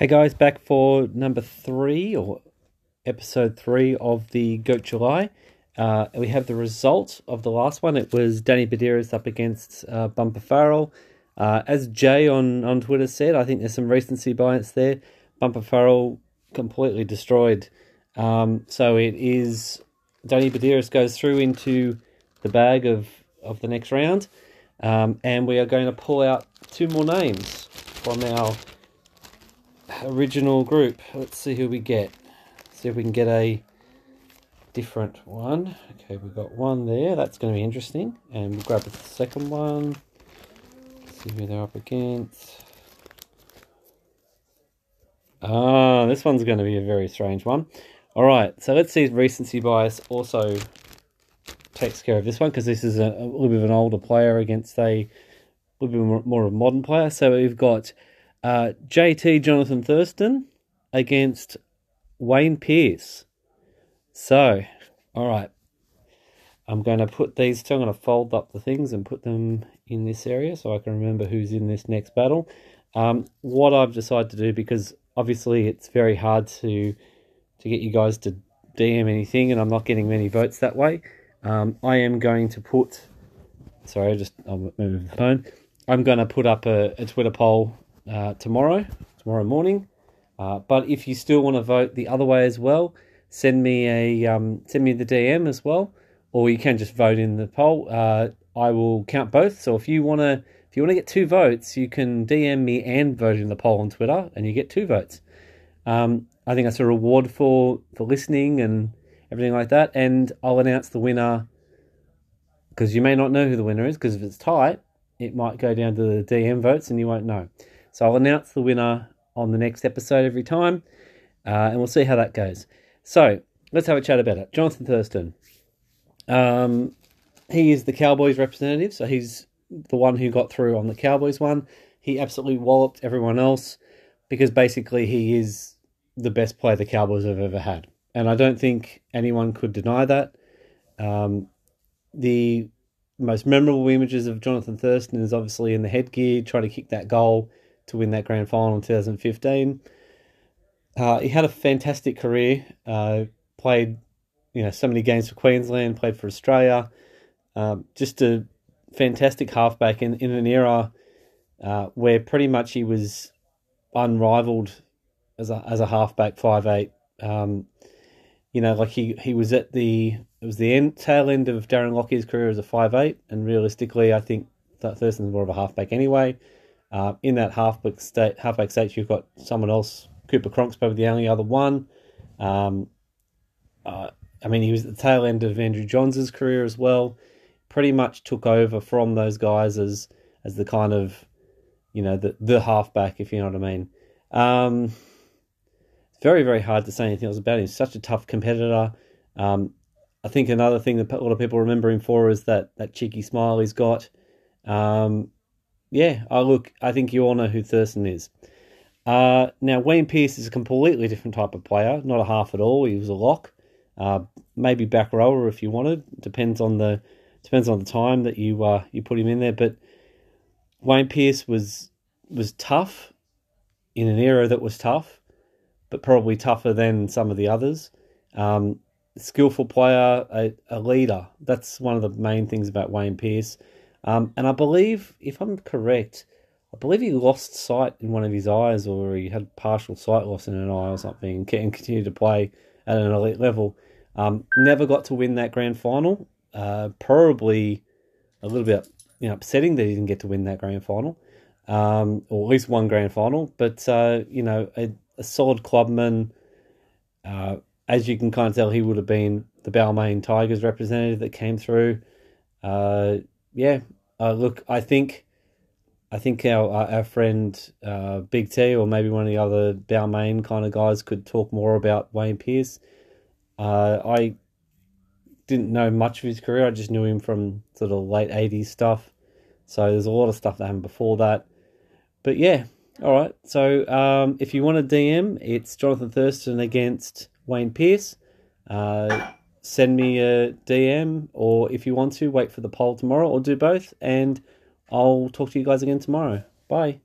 Hey guys, back for number three or episode three of the Goat July. Uh, we have the result of the last one. It was Danny Buderus up against uh, Bumper Farrell. Uh, as Jay on, on Twitter said, I think there's some recency bias there. Bumper Farrell completely destroyed. Um, so it is Danny Buderus goes through into the bag of, of the next round. Um, and we are going to pull out two more names from our original group. Let's see who we get. See if we can get a different one. Okay, we've got one there. That's going to be interesting. And we'll grab the second one. See who they're up against. Ah, this one's going to be a very strange one. All right, so let's see if recency bias also takes care of this one because this is a, a, little bit of an older player against a little bit more, more of a modern player. So we've got uh, JT Jonathan Thurston against Wayne Pearce. So, all right. I'm going to put these two, I'm going to fold up the things and put them in this area so I can remember who's in this next battle. Um, what I've decided to do, because obviously it's very hard to to get you guys to DM anything, and I'm not getting many votes that way. Um, I am going to put. Sorry, I just I'm moving the phone. I'm going to put up a, a Twitter poll uh, tomorrow, tomorrow morning. Uh, but if you still want to vote the other way as well, send me a um, send me the DM as well, or you can just vote in the poll. Uh, I will count both. So if you want to if you want to get two votes, you can DM me and vote in the poll on Twitter, and you get two votes. Um, I think that's a reward for for listening and everything like that. And I'll announce the winner because you may not know who the winner is because if it's tight, it might go down to the DM votes and you won't know. So I'll announce the winner on the next episode every time, uh, and we'll see how that goes. So let's have a chat about it. Jonathan Thurston. Um, he is the Cowboys representative, so he's the one who got through on the Cowboys one. He absolutely walloped everyone else because basically he is the best player the Cowboys have ever had. And I don't think anyone could deny that. Um, the most memorable images of Jonathan Thurston is obviously in the headgear, trying to kick that goal to win that grand final in 2015. Uh, he had a fantastic career. Uh, played, you know, so many games for Queensland. Played for Australia. Um, just a fantastic halfback in in an era uh, where pretty much he was unrivaled as a as a halfback, five eight. Um, you know, like he, he was at the it was the end tail end of Darren Lockyer's career as a five eight, and realistically, I think that Thurston's more of a halfback anyway. Uh, in that halfback state, halfback state, you've got someone else. Cooper Cronk's probably the only other one. Um, uh, I mean, he was at the tail end of Andrew Johns' career as well. Pretty much took over from those guys as as the kind of, you know, the the halfback, if you know what I mean. Um, very very hard to say anything else about him. He's such a tough competitor. Um, I think another thing that a lot of people remember him for is that that cheeky smile he's got. Um, yeah, I look. I think you all know who Thurston is. Uh, now Wayne Pearce is a completely different type of player, not a half at all. He was a lock, uh, maybe back rower if you wanted. Depends on the depends on the time that you uh, you put him in there. But Wayne Pearce was was tough in an era that was tough, but probably tougher than some of the others. Um, skillful player, a, a leader. That's one of the main things about Wayne Pearce. Um, and I believe, if I'm correct, I believe he lost sight in one of his eyes, or he had partial sight loss in an eye or something, and continued to play at an elite level. Um, never got to win that grand final. Uh, probably a little bit you know, upsetting that he didn't get to win that grand final, um, or at least one grand final. But uh, you know, a, a solid clubman. Uh, as you can kind of tell, he would have been the Balmain Tigers representative that came through. Uh, yeah, uh, look, I think, I think our our friend uh, Big T or maybe one of the other Balmain kind of guys could talk more about Wayne Pearce. Uh, I didn't know much of his career. I just knew him from sort of late '80s stuff. So there's a lot of stuff that happened before that. But yeah, all right. So um, if you want a DM, it's Jonathan Thurston against Wayne Pearce. Uh, send me a DM, or if you want to, wait for the poll tomorrow, or do both, and I'll talk to you guys again tomorrow. Bye.